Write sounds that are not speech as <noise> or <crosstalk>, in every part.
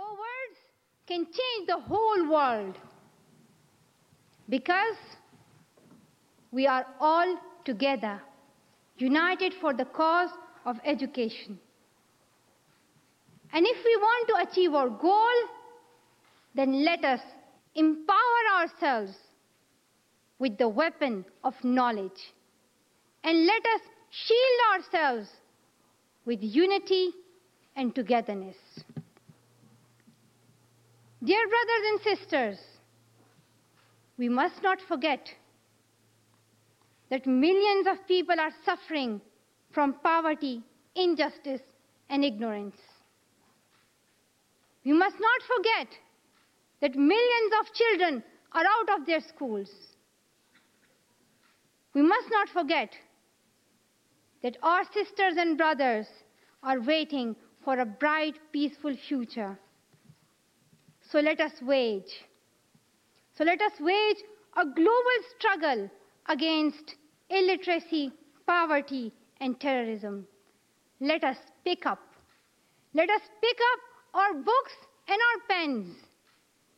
Our words can change the whole world because we are all together, united for the cause of education. And if we want to achieve our goal, then let us empower ourselves with the weapon of knowledge. And let us shield ourselves with unity and togetherness. Dear brothers and sisters, we must not forget that millions of people are suffering from poverty, injustice, and ignorance. We must not forget that millions of children are out of their schools. We must not forget that our sisters and brothers are waiting for a bright, peaceful future. So let us wage. So let us wage a global struggle against illiteracy, poverty, and terrorism. Let us pick up. Let us pick up our books and our pens.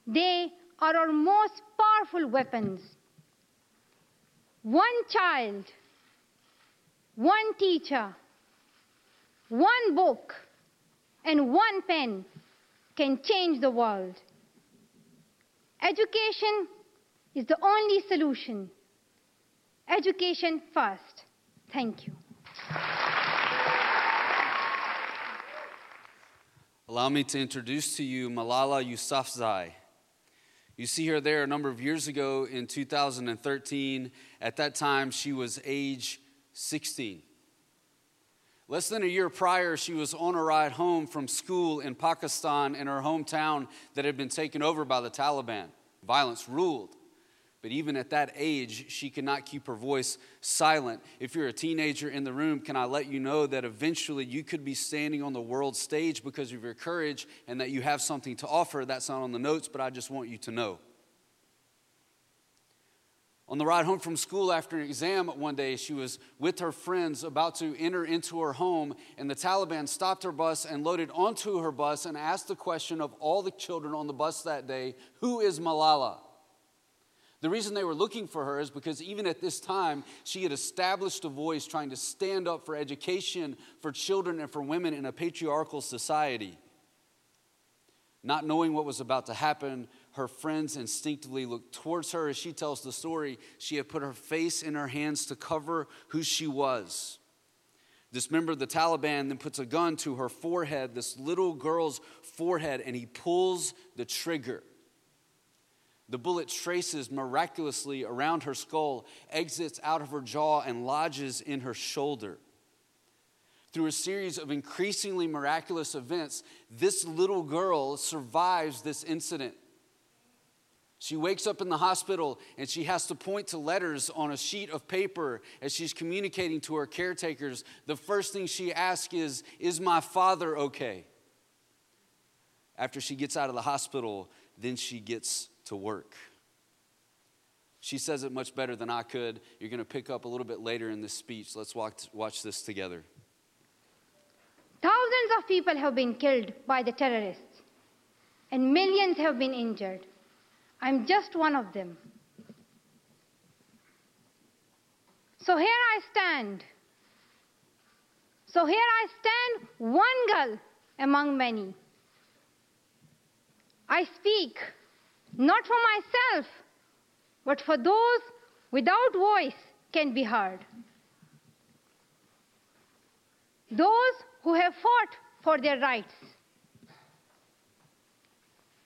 They are our most powerful weapons. One child, one teacher, one book, and one pen can change the world. Education is the only solution. Education first. Thank you. Allow me to introduce to you Malala Yousafzai. You see her there a number of years ago in 2013. At that time, she was age 16. Less than a year prior, she was on a ride home from school in Pakistan in her hometown that had been taken over by the Taliban. Violence ruled. But even at that age, she could not keep her voice silent. If you're a teenager in the room, can I let you know that eventually you could be standing on the world stage because of your courage and that you have something to offer? That's not on the notes, but I just want you to know. On the ride home from school after an exam one day, she was with her friends about to enter into her home, and the Taliban stopped her bus and loaded onto her bus and asked the question of all the children on the bus that day Who is Malala? The reason they were looking for her is because even at this time, she had established a voice trying to stand up for education for children and for women in a patriarchal society. Not knowing what was about to happen, her friends instinctively look towards her. As she tells the story, she had put her face in her hands to cover who she was. This member of the Taliban then puts a gun to her forehead, this little girl's forehead, and he pulls the trigger. The bullet traces miraculously around her skull, exits out of her jaw, and lodges in her shoulder. Through a series of increasingly miraculous events, this little girl survives this incident. She wakes up in the hospital and she has to point to letters on a sheet of paper as she's communicating to her caretakers. The first thing she asks is, Is my father okay? After she gets out of the hospital, then she gets to work. She says it much better than I could. You're going to pick up a little bit later in this speech. Let's watch, watch this together. Thousands of people have been killed by the terrorists, and millions have been injured. I'm just one of them. So here I stand. So here I stand, one girl among many. I speak not for myself, but for those without voice can be heard. Those who have fought for their rights,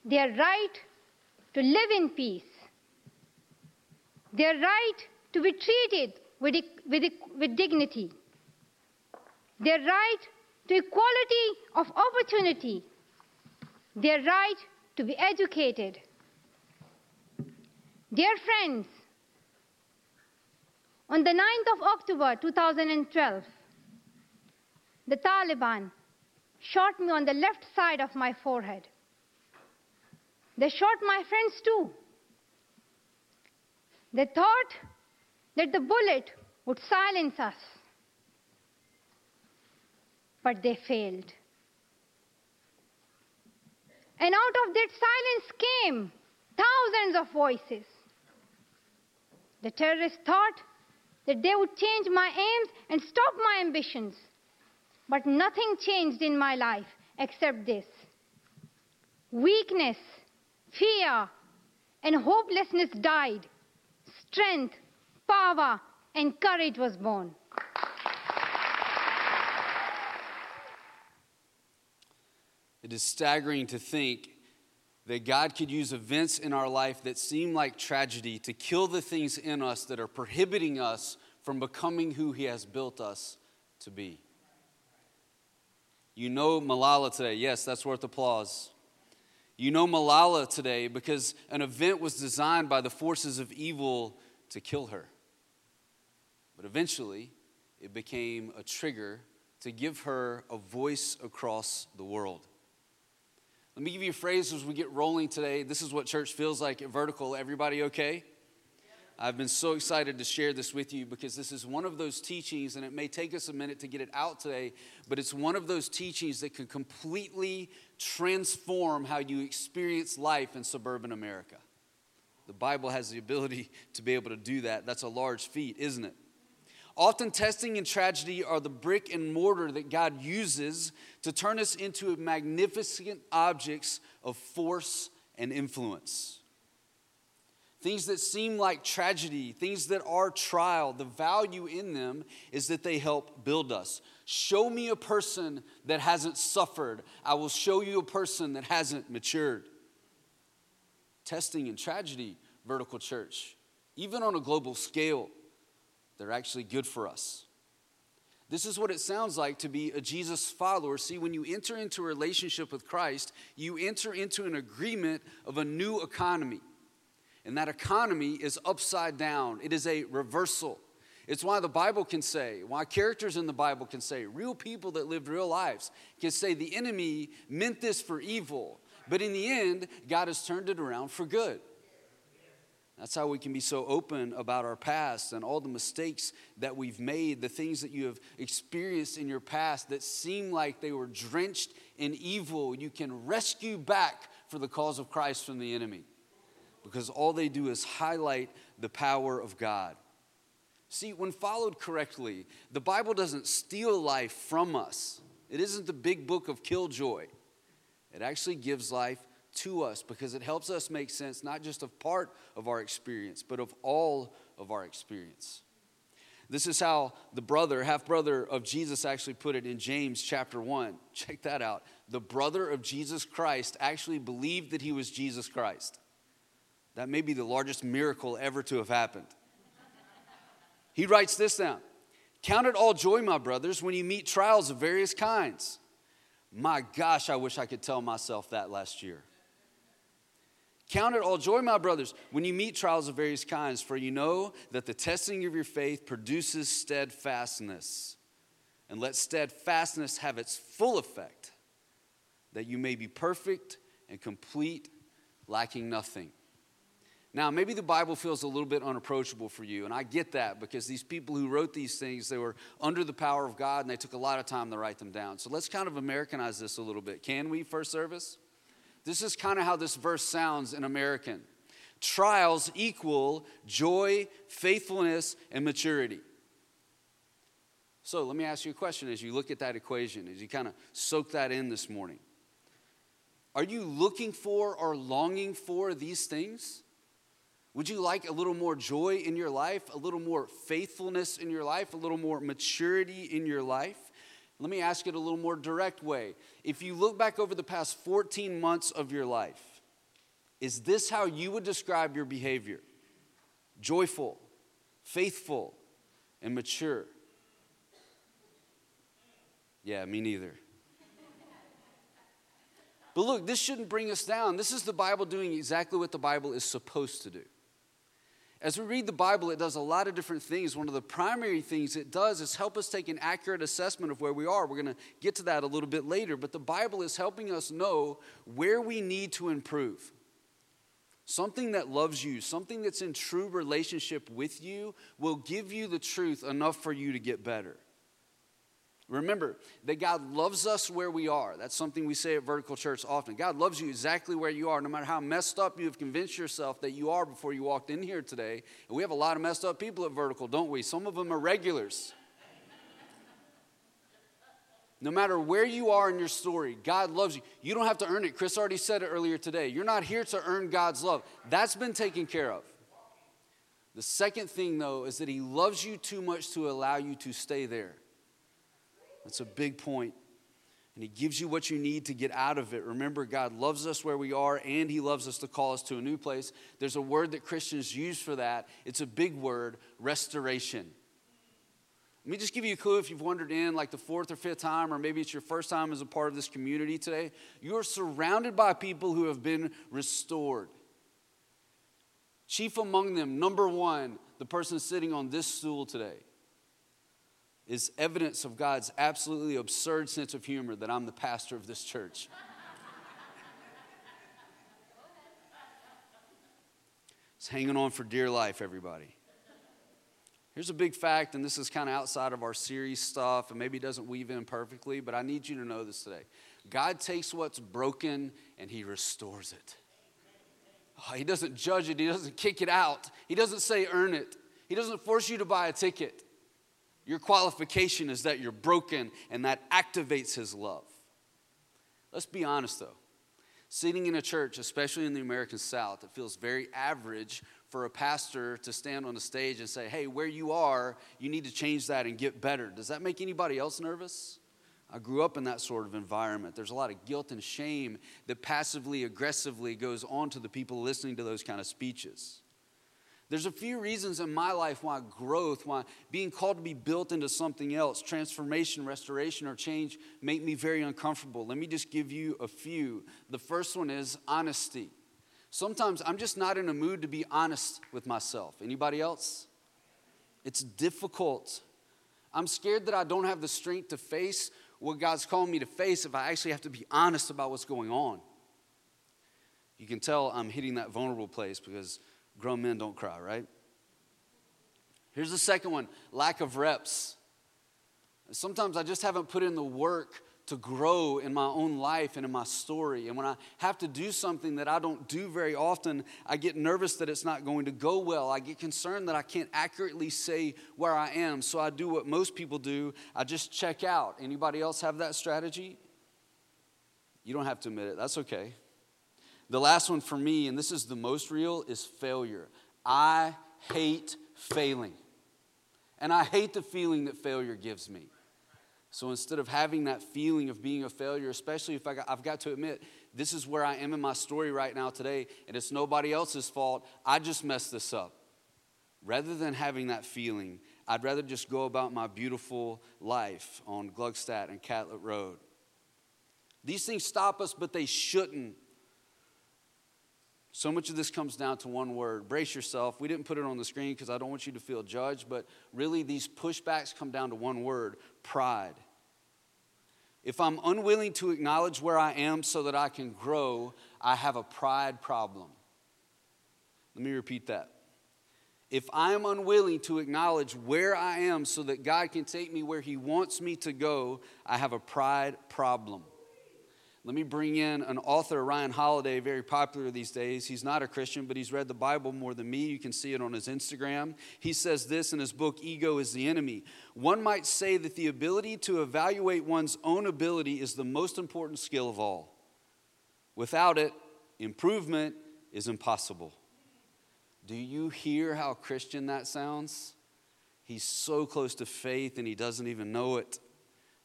their right to live in peace, their right to be treated with, with, with dignity, their right to equality of opportunity, their right to be educated, Dear friends, on the 9th of October 2012, the Taliban shot me on the left side of my forehead. They shot my friends too. They thought that the bullet would silence us, but they failed. And out of that silence came thousands of voices. The terrorists thought that they would change my aims and stop my ambitions. But nothing changed in my life except this weakness, fear, and hopelessness died. Strength, power, and courage was born. It is staggering to think that God could use events in our life that seem like tragedy to kill the things in us that are prohibiting us from becoming who He has built us to be. You know Malala today. Yes, that's worth applause. You know Malala today because an event was designed by the forces of evil to kill her. But eventually, it became a trigger to give her a voice across the world. Let me give you a phrase as we get rolling today. This is what church feels like at Vertical. Everybody okay? I've been so excited to share this with you because this is one of those teachings, and it may take us a minute to get it out today, but it's one of those teachings that can completely transform how you experience life in suburban America. The Bible has the ability <laughs> to be able to do that. That's a large feat, isn't it? Often, testing and tragedy are the brick and mortar that God uses to turn us into magnificent objects of force and influence. Things that seem like tragedy, things that are trial, the value in them is that they help build us. Show me a person that hasn't suffered, I will show you a person that hasn't matured. Testing and tragedy, vertical church, even on a global scale they're actually good for us. This is what it sounds like to be a Jesus follower. See, when you enter into a relationship with Christ, you enter into an agreement of a new economy. And that economy is upside down, it is a reversal. It's why the Bible can say, why characters in the Bible can say, real people that lived real lives can say the enemy meant this for evil, but in the end, God has turned it around for good. That's how we can be so open about our past and all the mistakes that we've made, the things that you have experienced in your past that seem like they were drenched in evil. You can rescue back for the cause of Christ from the enemy because all they do is highlight the power of God. See, when followed correctly, the Bible doesn't steal life from us, it isn't the big book of killjoy. It actually gives life to us because it helps us make sense not just of part of our experience, but of all of our experience. This is how the brother, half brother of Jesus, actually put it in James chapter 1. Check that out. The brother of Jesus Christ actually believed that he was Jesus Christ. That may be the largest miracle ever to have happened. He writes this down Count it all joy, my brothers, when you meet trials of various kinds. My gosh, I wish I could tell myself that last year. Count it all joy, my brothers, when you meet trials of various kinds, for you know that the testing of your faith produces steadfastness. And let steadfastness have its full effect, that you may be perfect and complete, lacking nothing. Now, maybe the Bible feels a little bit unapproachable for you, and I get that because these people who wrote these things, they were under the power of God and they took a lot of time to write them down. So let's kind of Americanize this a little bit. Can we, first service? This is kind of how this verse sounds in American. Trials equal joy, faithfulness, and maturity. So let me ask you a question as you look at that equation, as you kind of soak that in this morning. Are you looking for or longing for these things? Would you like a little more joy in your life, a little more faithfulness in your life, a little more maturity in your life? Let me ask it a little more direct way. If you look back over the past 14 months of your life, is this how you would describe your behavior? Joyful, faithful, and mature? Yeah, me neither. But look, this shouldn't bring us down. This is the Bible doing exactly what the Bible is supposed to do. As we read the Bible, it does a lot of different things. One of the primary things it does is help us take an accurate assessment of where we are. We're going to get to that a little bit later, but the Bible is helping us know where we need to improve. Something that loves you, something that's in true relationship with you, will give you the truth enough for you to get better. Remember that God loves us where we are. That's something we say at Vertical Church often. God loves you exactly where you are, no matter how messed up you have convinced yourself that you are before you walked in here today. And we have a lot of messed up people at Vertical, don't we? Some of them are regulars. No matter where you are in your story, God loves you. You don't have to earn it. Chris already said it earlier today. You're not here to earn God's love, that's been taken care of. The second thing, though, is that He loves you too much to allow you to stay there. That's a big point. And He gives you what you need to get out of it. Remember, God loves us where we are, and He loves us to call us to a new place. There's a word that Christians use for that. It's a big word restoration. Let me just give you a clue if you've wandered in like the fourth or fifth time, or maybe it's your first time as a part of this community today. You are surrounded by people who have been restored. Chief among them, number one, the person sitting on this stool today, is evidence of God's absolutely absurd sense of humor that I'm the pastor of this church. it's hanging on for dear life, everybody. Here's a big fact, and this is kind of outside of our series stuff, and maybe doesn't weave in perfectly, but I need you to know this today. God takes what's broken and He restores it. Oh, he doesn't judge it, He doesn't kick it out, He doesn't say earn it, He doesn't force you to buy a ticket. Your qualification is that you're broken, and that activates His love. Let's be honest though. Sitting in a church, especially in the American South, it feels very average for a pastor to stand on the stage and say, hey, where you are, you need to change that and get better. Does that make anybody else nervous? I grew up in that sort of environment. There's a lot of guilt and shame that passively aggressively goes on to the people listening to those kind of speeches. There's a few reasons in my life why growth, why being called to be built into something else, transformation, restoration, or change make me very uncomfortable. Let me just give you a few. The first one is honesty. Sometimes I'm just not in a mood to be honest with myself. Anybody else? It's difficult. I'm scared that I don't have the strength to face what God's calling me to face if I actually have to be honest about what's going on. You can tell I'm hitting that vulnerable place because grown men don't cry, right? Here's the second one lack of reps. Sometimes I just haven't put in the work to grow in my own life and in my story. And when I have to do something that I don't do very often, I get nervous that it's not going to go well. I get concerned that I can't accurately say where I am. So I do what most people do. I just check out. Anybody else have that strategy? You don't have to admit it. That's okay. The last one for me, and this is the most real, is failure. I hate failing. And I hate the feeling that failure gives me. So instead of having that feeling of being a failure, especially if I got, I've got to admit, this is where I am in my story right now today, and it's nobody else's fault. I just messed this up. Rather than having that feeling, I'd rather just go about my beautiful life on Gluckstadt and Catlett Road. These things stop us, but they shouldn't. So much of this comes down to one word brace yourself. We didn't put it on the screen because I don't want you to feel judged, but really these pushbacks come down to one word pride. If I'm unwilling to acknowledge where I am so that I can grow, I have a pride problem. Let me repeat that. If I am unwilling to acknowledge where I am so that God can take me where He wants me to go, I have a pride problem. Let me bring in an author, Ryan Holiday, very popular these days. He's not a Christian, but he's read the Bible more than me. You can see it on his Instagram. He says this in his book, Ego is the Enemy. One might say that the ability to evaluate one's own ability is the most important skill of all. Without it, improvement is impossible. Do you hear how Christian that sounds? He's so close to faith and he doesn't even know it.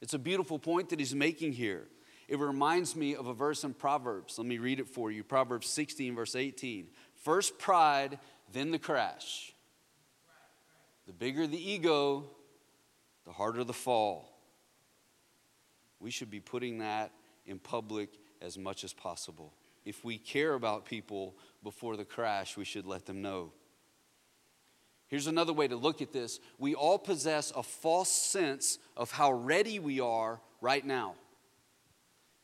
It's a beautiful point that he's making here. It reminds me of a verse in Proverbs. Let me read it for you Proverbs 16, verse 18. First pride, then the crash. The bigger the ego, the harder the fall. We should be putting that in public as much as possible. If we care about people before the crash, we should let them know. Here's another way to look at this we all possess a false sense of how ready we are right now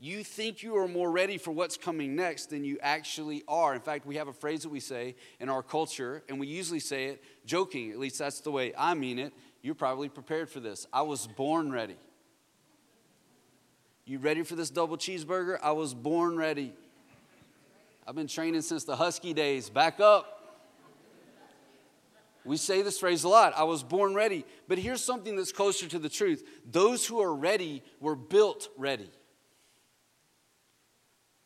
you think you are more ready for what's coming next than you actually are. In fact, we have a phrase that we say in our culture, and we usually say it joking. At least that's the way I mean it. You're probably prepared for this. I was born ready. You ready for this double cheeseburger? I was born ready. I've been training since the Husky days. Back up. We say this phrase a lot I was born ready. But here's something that's closer to the truth those who are ready were built ready.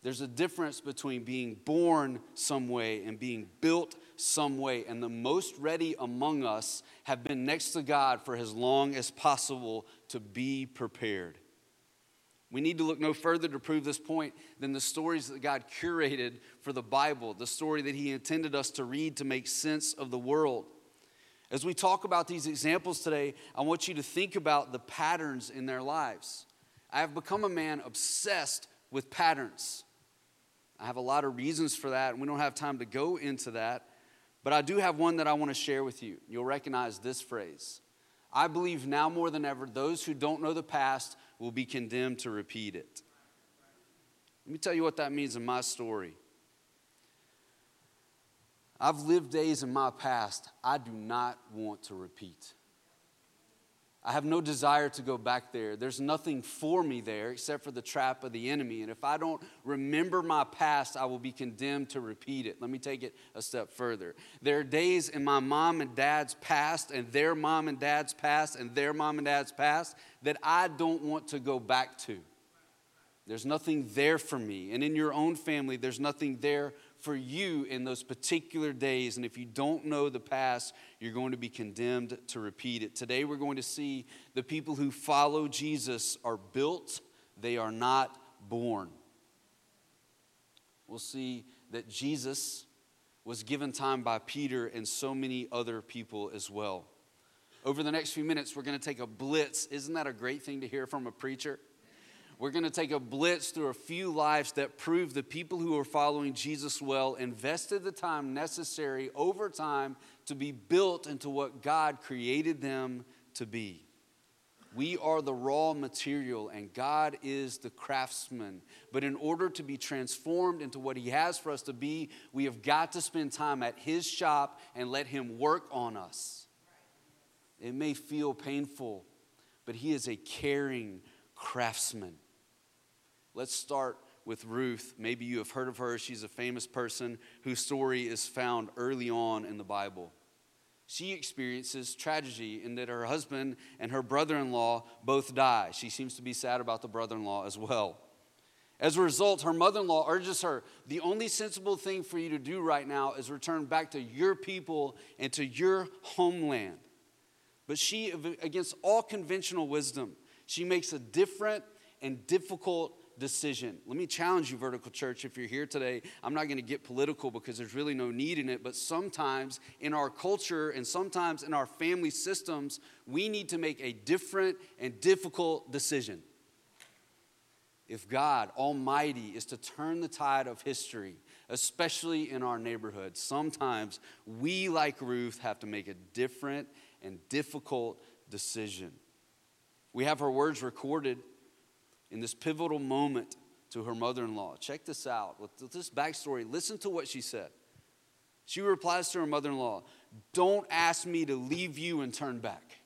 There's a difference between being born some way and being built some way. And the most ready among us have been next to God for as long as possible to be prepared. We need to look no further to prove this point than the stories that God curated for the Bible, the story that He intended us to read to make sense of the world. As we talk about these examples today, I want you to think about the patterns in their lives. I have become a man obsessed with patterns. I have a lot of reasons for that, and we don't have time to go into that. But I do have one that I want to share with you. You'll recognize this phrase I believe now more than ever, those who don't know the past will be condemned to repeat it. Let me tell you what that means in my story. I've lived days in my past I do not want to repeat. I have no desire to go back there. There's nothing for me there except for the trap of the enemy. And if I don't remember my past, I will be condemned to repeat it. Let me take it a step further. There are days in my mom and dad's past, and their mom and dad's past, and their mom and dad's past that I don't want to go back to. There's nothing there for me. And in your own family, there's nothing there for you in those particular days. And if you don't know the past, you're going to be condemned to repeat it. Today, we're going to see the people who follow Jesus are built, they are not born. We'll see that Jesus was given time by Peter and so many other people as well. Over the next few minutes, we're going to take a blitz. Isn't that a great thing to hear from a preacher? We're going to take a blitz through a few lives that prove the people who are following Jesus well invested the time necessary over time to be built into what God created them to be. We are the raw material and God is the craftsman. But in order to be transformed into what He has for us to be, we have got to spend time at His shop and let Him work on us. It may feel painful, but He is a caring craftsman. Let's start with Ruth. Maybe you have heard of her. She's a famous person whose story is found early on in the Bible. She experiences tragedy in that her husband and her brother in law both die. She seems to be sad about the brother in law as well. As a result, her mother in law urges her the only sensible thing for you to do right now is return back to your people and to your homeland. But she, against all conventional wisdom, she makes a different and difficult decision. Let me challenge you, Vertical Church, if you're here today. I'm not going to get political because there's really no need in it, but sometimes in our culture and sometimes in our family systems, we need to make a different and difficult decision. If God Almighty is to turn the tide of history, especially in our neighborhood, sometimes we, like Ruth, have to make a different and difficult decision. We have her words recorded in this pivotal moment to her mother in law. Check this out. With this backstory, listen to what she said. She replies to her mother in law, Don't ask me to leave you and turn back.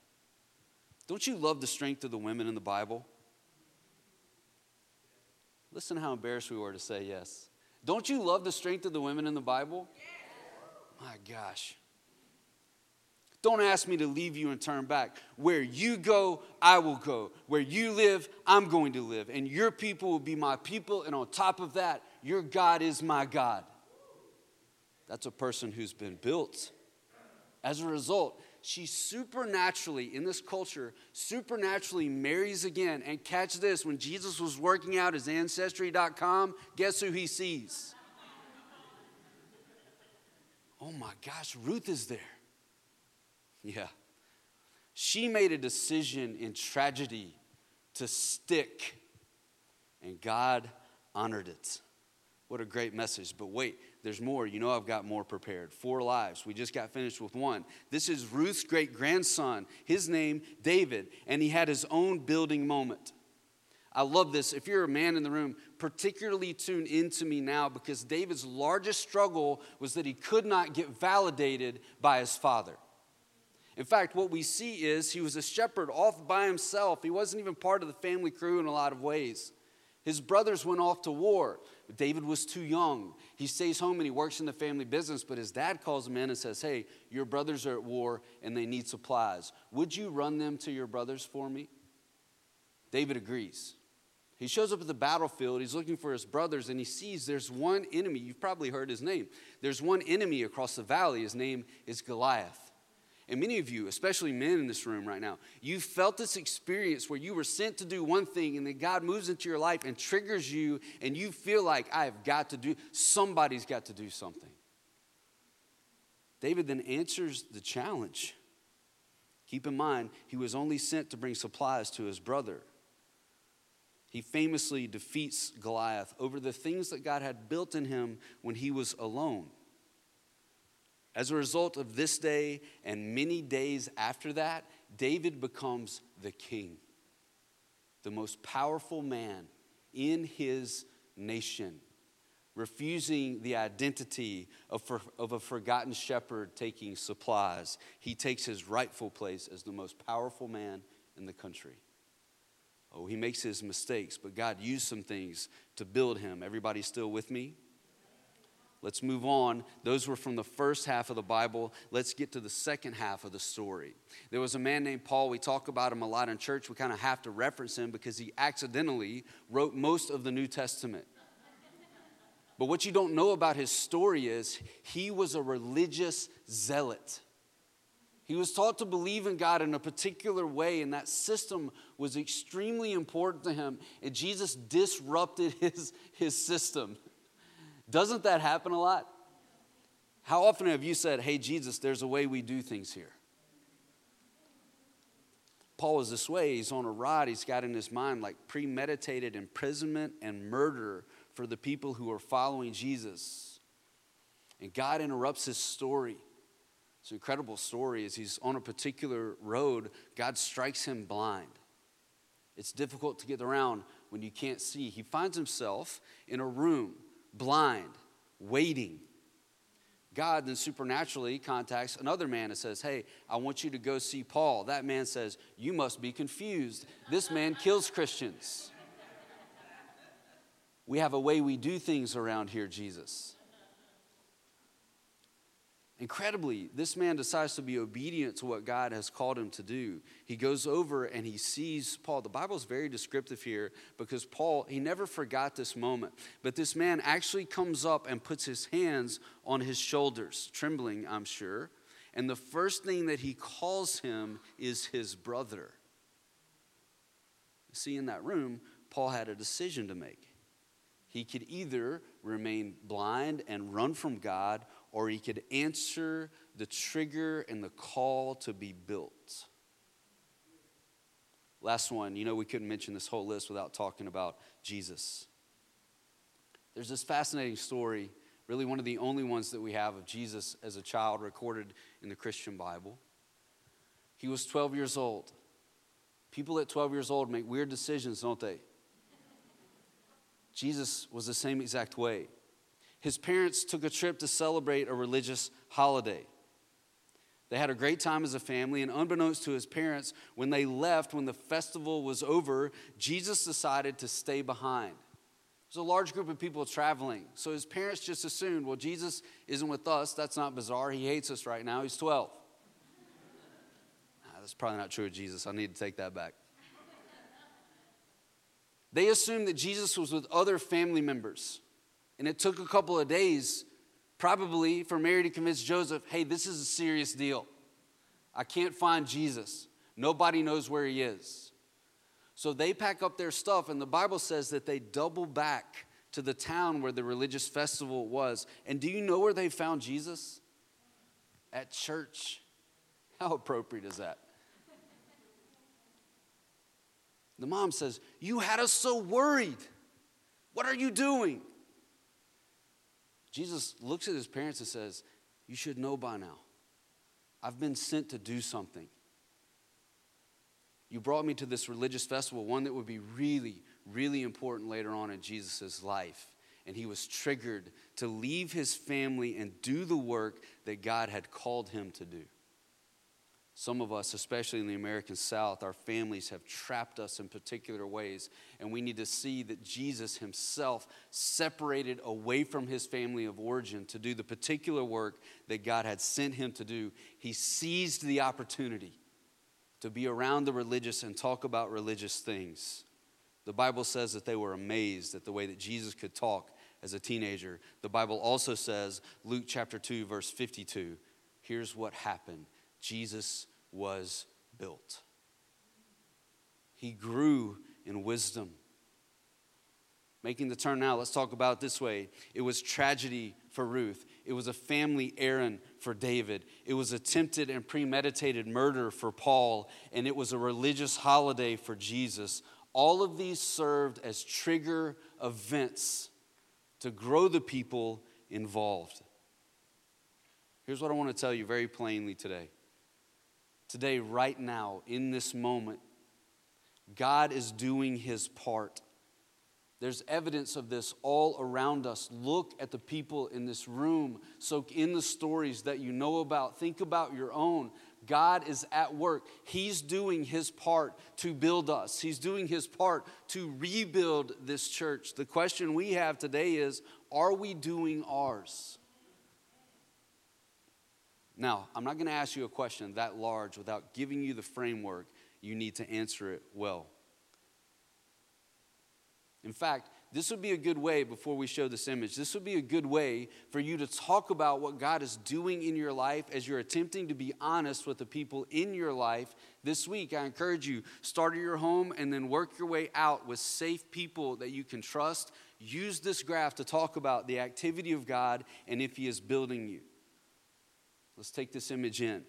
Don't you love the strength of the women in the Bible? Listen how embarrassed we were to say yes. Don't you love the strength of the women in the Bible? My gosh. Don't ask me to leave you and turn back. Where you go, I will go. Where you live, I'm going to live. And your people will be my people. And on top of that, your God is my God. That's a person who's been built. As a result, she supernaturally, in this culture, supernaturally marries again. And catch this when Jesus was working out his ancestry.com, guess who he sees? Oh my gosh, Ruth is there. Yeah. She made a decision in tragedy to stick, and God honored it. What a great message. But wait, there's more. You know, I've got more prepared. Four lives. We just got finished with one. This is Ruth's great grandson, his name, David, and he had his own building moment. I love this. If you're a man in the room, particularly tune into me now because David's largest struggle was that he could not get validated by his father. In fact, what we see is he was a shepherd off by himself. He wasn't even part of the family crew in a lot of ways. His brothers went off to war. David was too young. He stays home and he works in the family business, but his dad calls him in and says, Hey, your brothers are at war and they need supplies. Would you run them to your brothers for me? David agrees. He shows up at the battlefield. He's looking for his brothers and he sees there's one enemy. You've probably heard his name. There's one enemy across the valley. His name is Goliath. And many of you, especially men in this room right now, you've felt this experience where you were sent to do one thing and then God moves into your life and triggers you, and you feel like, I have got to do, somebody's got to do something. David then answers the challenge. Keep in mind, he was only sent to bring supplies to his brother. He famously defeats Goliath over the things that God had built in him when he was alone. As a result of this day and many days after that, David becomes the king, the most powerful man in his nation, refusing the identity of, for, of a forgotten shepherd taking supplies. He takes his rightful place as the most powerful man in the country. Oh, he makes his mistakes, but God used some things to build him. Everybody still with me? Let's move on. Those were from the first half of the Bible. Let's get to the second half of the story. There was a man named Paul. We talk about him a lot in church. We kind of have to reference him because he accidentally wrote most of the New Testament. But what you don't know about his story is he was a religious zealot. He was taught to believe in God in a particular way, and that system was extremely important to him. And Jesus disrupted <laughs> his, his system. Doesn't that happen a lot? How often have you said, Hey, Jesus, there's a way we do things here? Paul is this way. He's on a ride. He's got in his mind like premeditated imprisonment and murder for the people who are following Jesus. And God interrupts his story. It's an incredible story. As he's on a particular road, God strikes him blind. It's difficult to get around when you can't see. He finds himself in a room blind, waiting. God then supernaturally contacts another man and says, Hey, I want you to go see Paul. That man says, You must be confused. This man kills Christians. We have a way we do things around here, Jesus. Incredibly, this man decides to be obedient to what God has called him to do. He goes over and he sees Paul. The Bible is very descriptive here because Paul, he never forgot this moment. But this man actually comes up and puts his hands on his shoulders, trembling, I'm sure. And the first thing that he calls him is his brother. See, in that room, Paul had a decision to make. He could either remain blind and run from God, or he could answer the trigger and the call to be built. Last one, you know, we couldn't mention this whole list without talking about Jesus. There's this fascinating story, really one of the only ones that we have of Jesus as a child recorded in the Christian Bible. He was 12 years old. People at 12 years old make weird decisions, don't they? Jesus was the same exact way his parents took a trip to celebrate a religious holiday. They had a great time as a family, and unbeknownst to his parents, when they left, when the festival was over, Jesus decided to stay behind. There's a large group of people traveling. So his parents just assumed, well, Jesus isn't with us. That's not bizarre. He hates us right now. He's 12. Nah, that's probably not true of Jesus. I need to take that back. They assumed that Jesus was with other family members. And it took a couple of days, probably, for Mary to convince Joseph hey, this is a serious deal. I can't find Jesus. Nobody knows where he is. So they pack up their stuff, and the Bible says that they double back to the town where the religious festival was. And do you know where they found Jesus? At church. How appropriate is that? The mom says, You had us so worried. What are you doing? Jesus looks at his parents and says, You should know by now. I've been sent to do something. You brought me to this religious festival, one that would be really, really important later on in Jesus' life. And he was triggered to leave his family and do the work that God had called him to do. Some of us, especially in the American South, our families have trapped us in particular ways, and we need to see that Jesus himself separated away from his family of origin to do the particular work that God had sent him to do. He seized the opportunity to be around the religious and talk about religious things. The Bible says that they were amazed at the way that Jesus could talk as a teenager. The Bible also says, Luke chapter 2, verse 52, here's what happened Jesus was built. He grew in wisdom. Making the turn now, let's talk about it this way. It was tragedy for Ruth. It was a family errand for David. It was attempted and premeditated murder for Paul. And it was a religious holiday for Jesus. All of these served as trigger events to grow the people involved. Here's what I want to tell you very plainly today Today, right now, in this moment, God is doing his part. There's evidence of this all around us. Look at the people in this room. Soak in the stories that you know about. Think about your own. God is at work. He's doing his part to build us, He's doing his part to rebuild this church. The question we have today is are we doing ours? Now, I'm not going to ask you a question that large without giving you the framework. You need to answer it well. In fact, this would be a good way, before we show this image, this would be a good way for you to talk about what God is doing in your life as you're attempting to be honest with the people in your life this week. I encourage you, start at your home and then work your way out with safe people that you can trust. Use this graph to talk about the activity of God and if He is building you. Let's take this image in.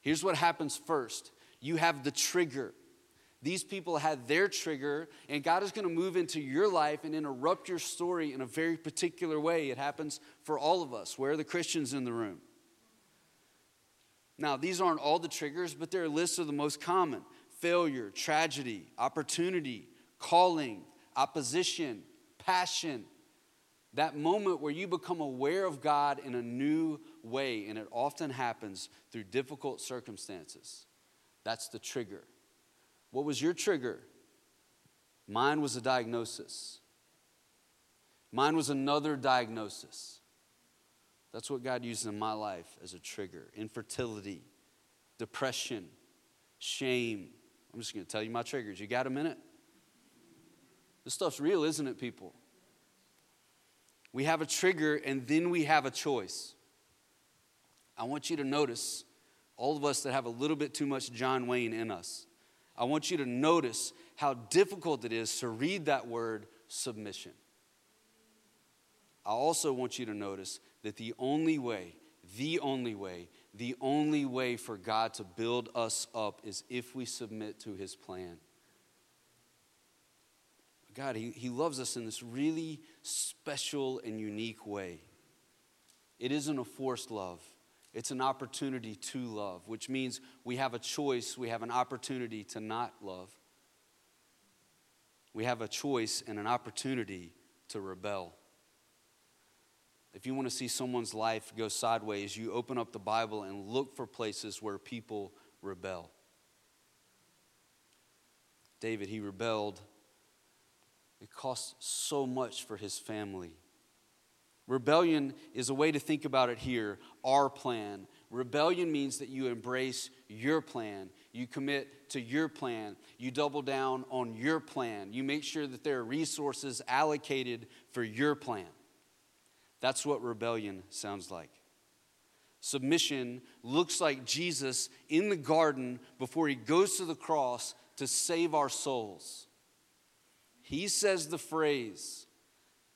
Here's what happens first you have the trigger. These people had their trigger, and God is going to move into your life and interrupt your story in a very particular way. It happens for all of us. Where are the Christians in the room? Now, these aren't all the triggers, but they're lists of the most common failure, tragedy, opportunity, calling, opposition, passion, that moment where you become aware of God in a new way, and it often happens through difficult circumstances. That's the trigger. What was your trigger? Mine was a diagnosis. Mine was another diagnosis. That's what God used in my life as a trigger infertility, depression, shame. I'm just going to tell you my triggers. You got a minute? This stuff's real, isn't it, people? We have a trigger and then we have a choice. I want you to notice, all of us that have a little bit too much John Wayne in us, I want you to notice how difficult it is to read that word submission. I also want you to notice that the only way, the only way, the only way for God to build us up is if we submit to his plan. God, he, he loves us in this really special and unique way. It isn't a forced love, it's an opportunity to love, which means we have a choice, we have an opportunity to not love. We have a choice and an opportunity to rebel. If you want to see someone's life go sideways, you open up the Bible and look for places where people rebel. David, he rebelled it costs so much for his family. Rebellion is a way to think about it here our plan. Rebellion means that you embrace your plan. You commit to your plan. You double down on your plan. You make sure that there are resources allocated for your plan. That's what rebellion sounds like. Submission looks like Jesus in the garden before he goes to the cross to save our souls. He says the phrase,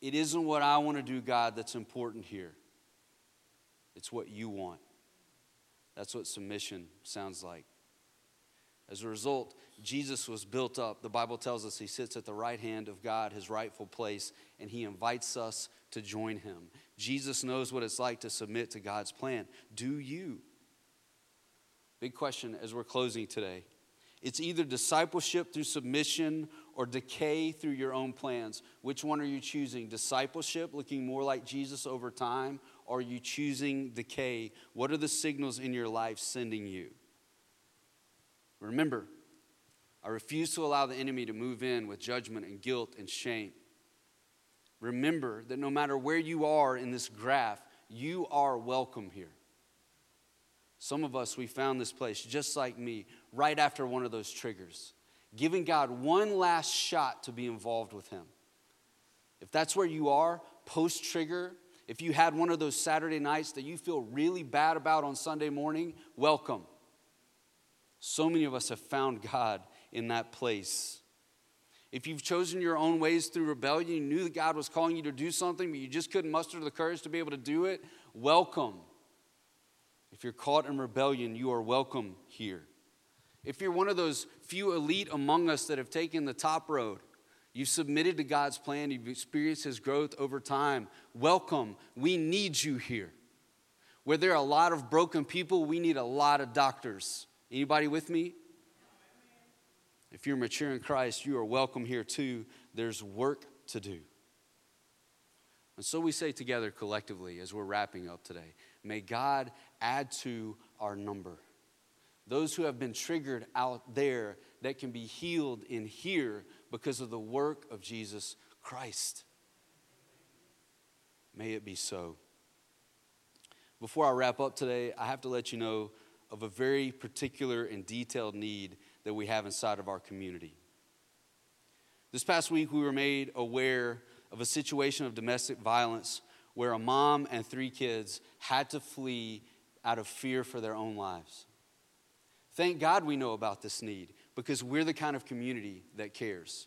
It isn't what I want to do, God, that's important here. It's what you want. That's what submission sounds like. As a result, Jesus was built up. The Bible tells us he sits at the right hand of God, his rightful place, and he invites us to join him. Jesus knows what it's like to submit to God's plan. Do you? Big question as we're closing today. It's either discipleship through submission or decay through your own plans. Which one are you choosing? Discipleship, looking more like Jesus over time, or are you choosing decay? What are the signals in your life sending you? Remember, I refuse to allow the enemy to move in with judgment and guilt and shame. Remember that no matter where you are in this graph, you are welcome here. Some of us, we found this place just like me, right after one of those triggers, giving God one last shot to be involved with Him. If that's where you are, post trigger, if you had one of those Saturday nights that you feel really bad about on Sunday morning, welcome. So many of us have found God in that place. If you've chosen your own ways through rebellion, you knew that God was calling you to do something, but you just couldn't muster the courage to be able to do it, welcome. If you're caught in rebellion, you are welcome here. If you're one of those few elite among us that have taken the top road, you've submitted to God's plan, you've experienced His growth over time, welcome. We need you here. Where there are a lot of broken people, we need a lot of doctors. Anybody with me? If you're mature in Christ, you are welcome here too. There's work to do. And so we say together collectively as we're wrapping up today may God add to our number. Those who have been triggered out there that can be healed in here because of the work of Jesus Christ. May it be so. Before I wrap up today, I have to let you know of a very particular and detailed need that we have inside of our community. This past week, we were made aware of a situation of domestic violence where a mom and three kids had to flee out of fear for their own lives. Thank God we know about this need because we're the kind of community that cares.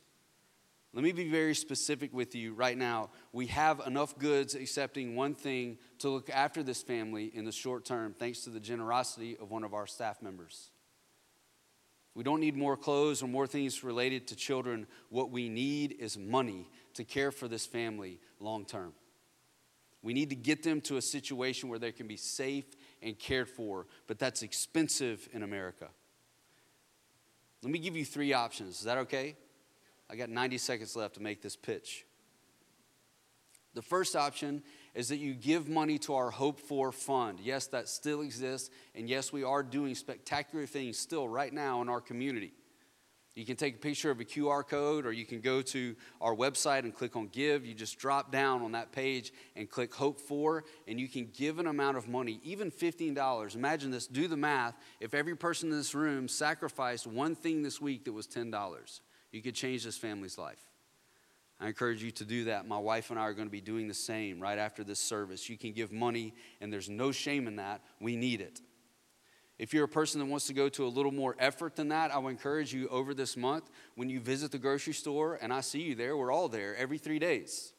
Let me be very specific with you right now. We have enough goods accepting one thing to look after this family in the short term, thanks to the generosity of one of our staff members. We don't need more clothes or more things related to children. What we need is money to care for this family long term. We need to get them to a situation where they can be safe and cared for, but that's expensive in America. Let me give you three options. Is that okay? I got 90 seconds left to make this pitch. The first option is that you give money to our Hope for Fund. Yes, that still exists, and yes, we are doing spectacular things still right now in our community. You can take a picture of a QR code, or you can go to our website and click on Give. You just drop down on that page and click Hope For, and you can give an amount of money, even $15. Imagine this, do the math. If every person in this room sacrificed one thing this week that was $10, you could change this family's life. I encourage you to do that. My wife and I are going to be doing the same right after this service. You can give money, and there's no shame in that. We need it. If you're a person that wants to go to a little more effort than that, I would encourage you over this month when you visit the grocery store, and I see you there, we're all there every three days.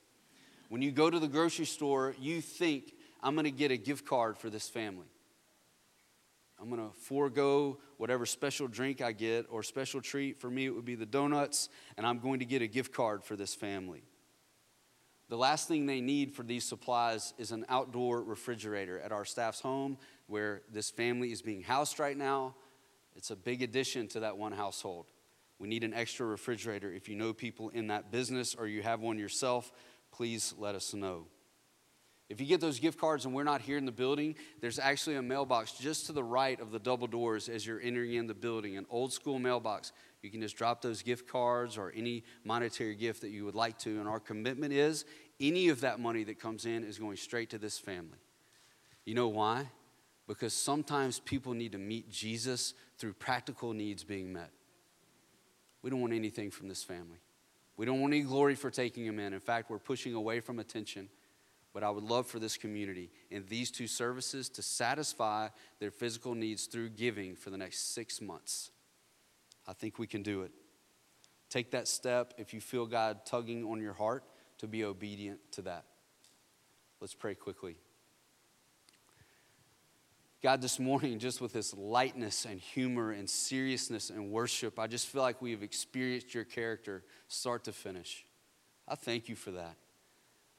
When you go to the grocery store, you think, I'm to get a gift card for this family. I'm to forego whatever special drink I get or special treat. For me, it would be the donuts, and I'm going to get a gift card for this family. The last thing they need for these supplies is an outdoor refrigerator at our staff's home where this family is being housed right now. It's a big addition to that one household. We need an extra refrigerator. If you know people in that business or you have one yourself, please let us know. If you get those gift cards and we're not here in the building, there's actually a mailbox just to the right of the double doors as you're entering in the building, an old school mailbox. You can just drop those gift cards or any monetary gift that you would like to. And our commitment is any of that money that comes in is going straight to this family. You know why? Because sometimes people need to meet Jesus through practical needs being met. We don't want anything from this family. We don't want any glory for taking them in. In fact, we're pushing away from attention but I would love for this community and these two services to satisfy their physical needs through giving for the next six months. I think we can do it. Take that step if you feel God tugging on your heart to be obedient to that. Let's pray quickly. God, this morning, just with this lightness and humor and seriousness and worship, I just feel like we have experienced your character start to finish. I thank you for that.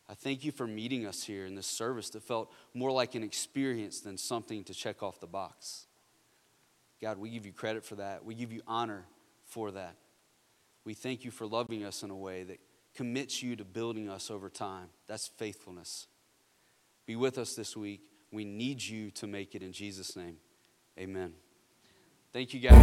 I thank you for meeting us here in this service that felt more like an experience than something to check off the box. God, we give you credit for that. We give you honor for that. We thank you for loving us in a way that commits you to building us over time. That's faithfulness. Be with us this week. We need you to make it in Jesus' name. Amen. Thank you guys.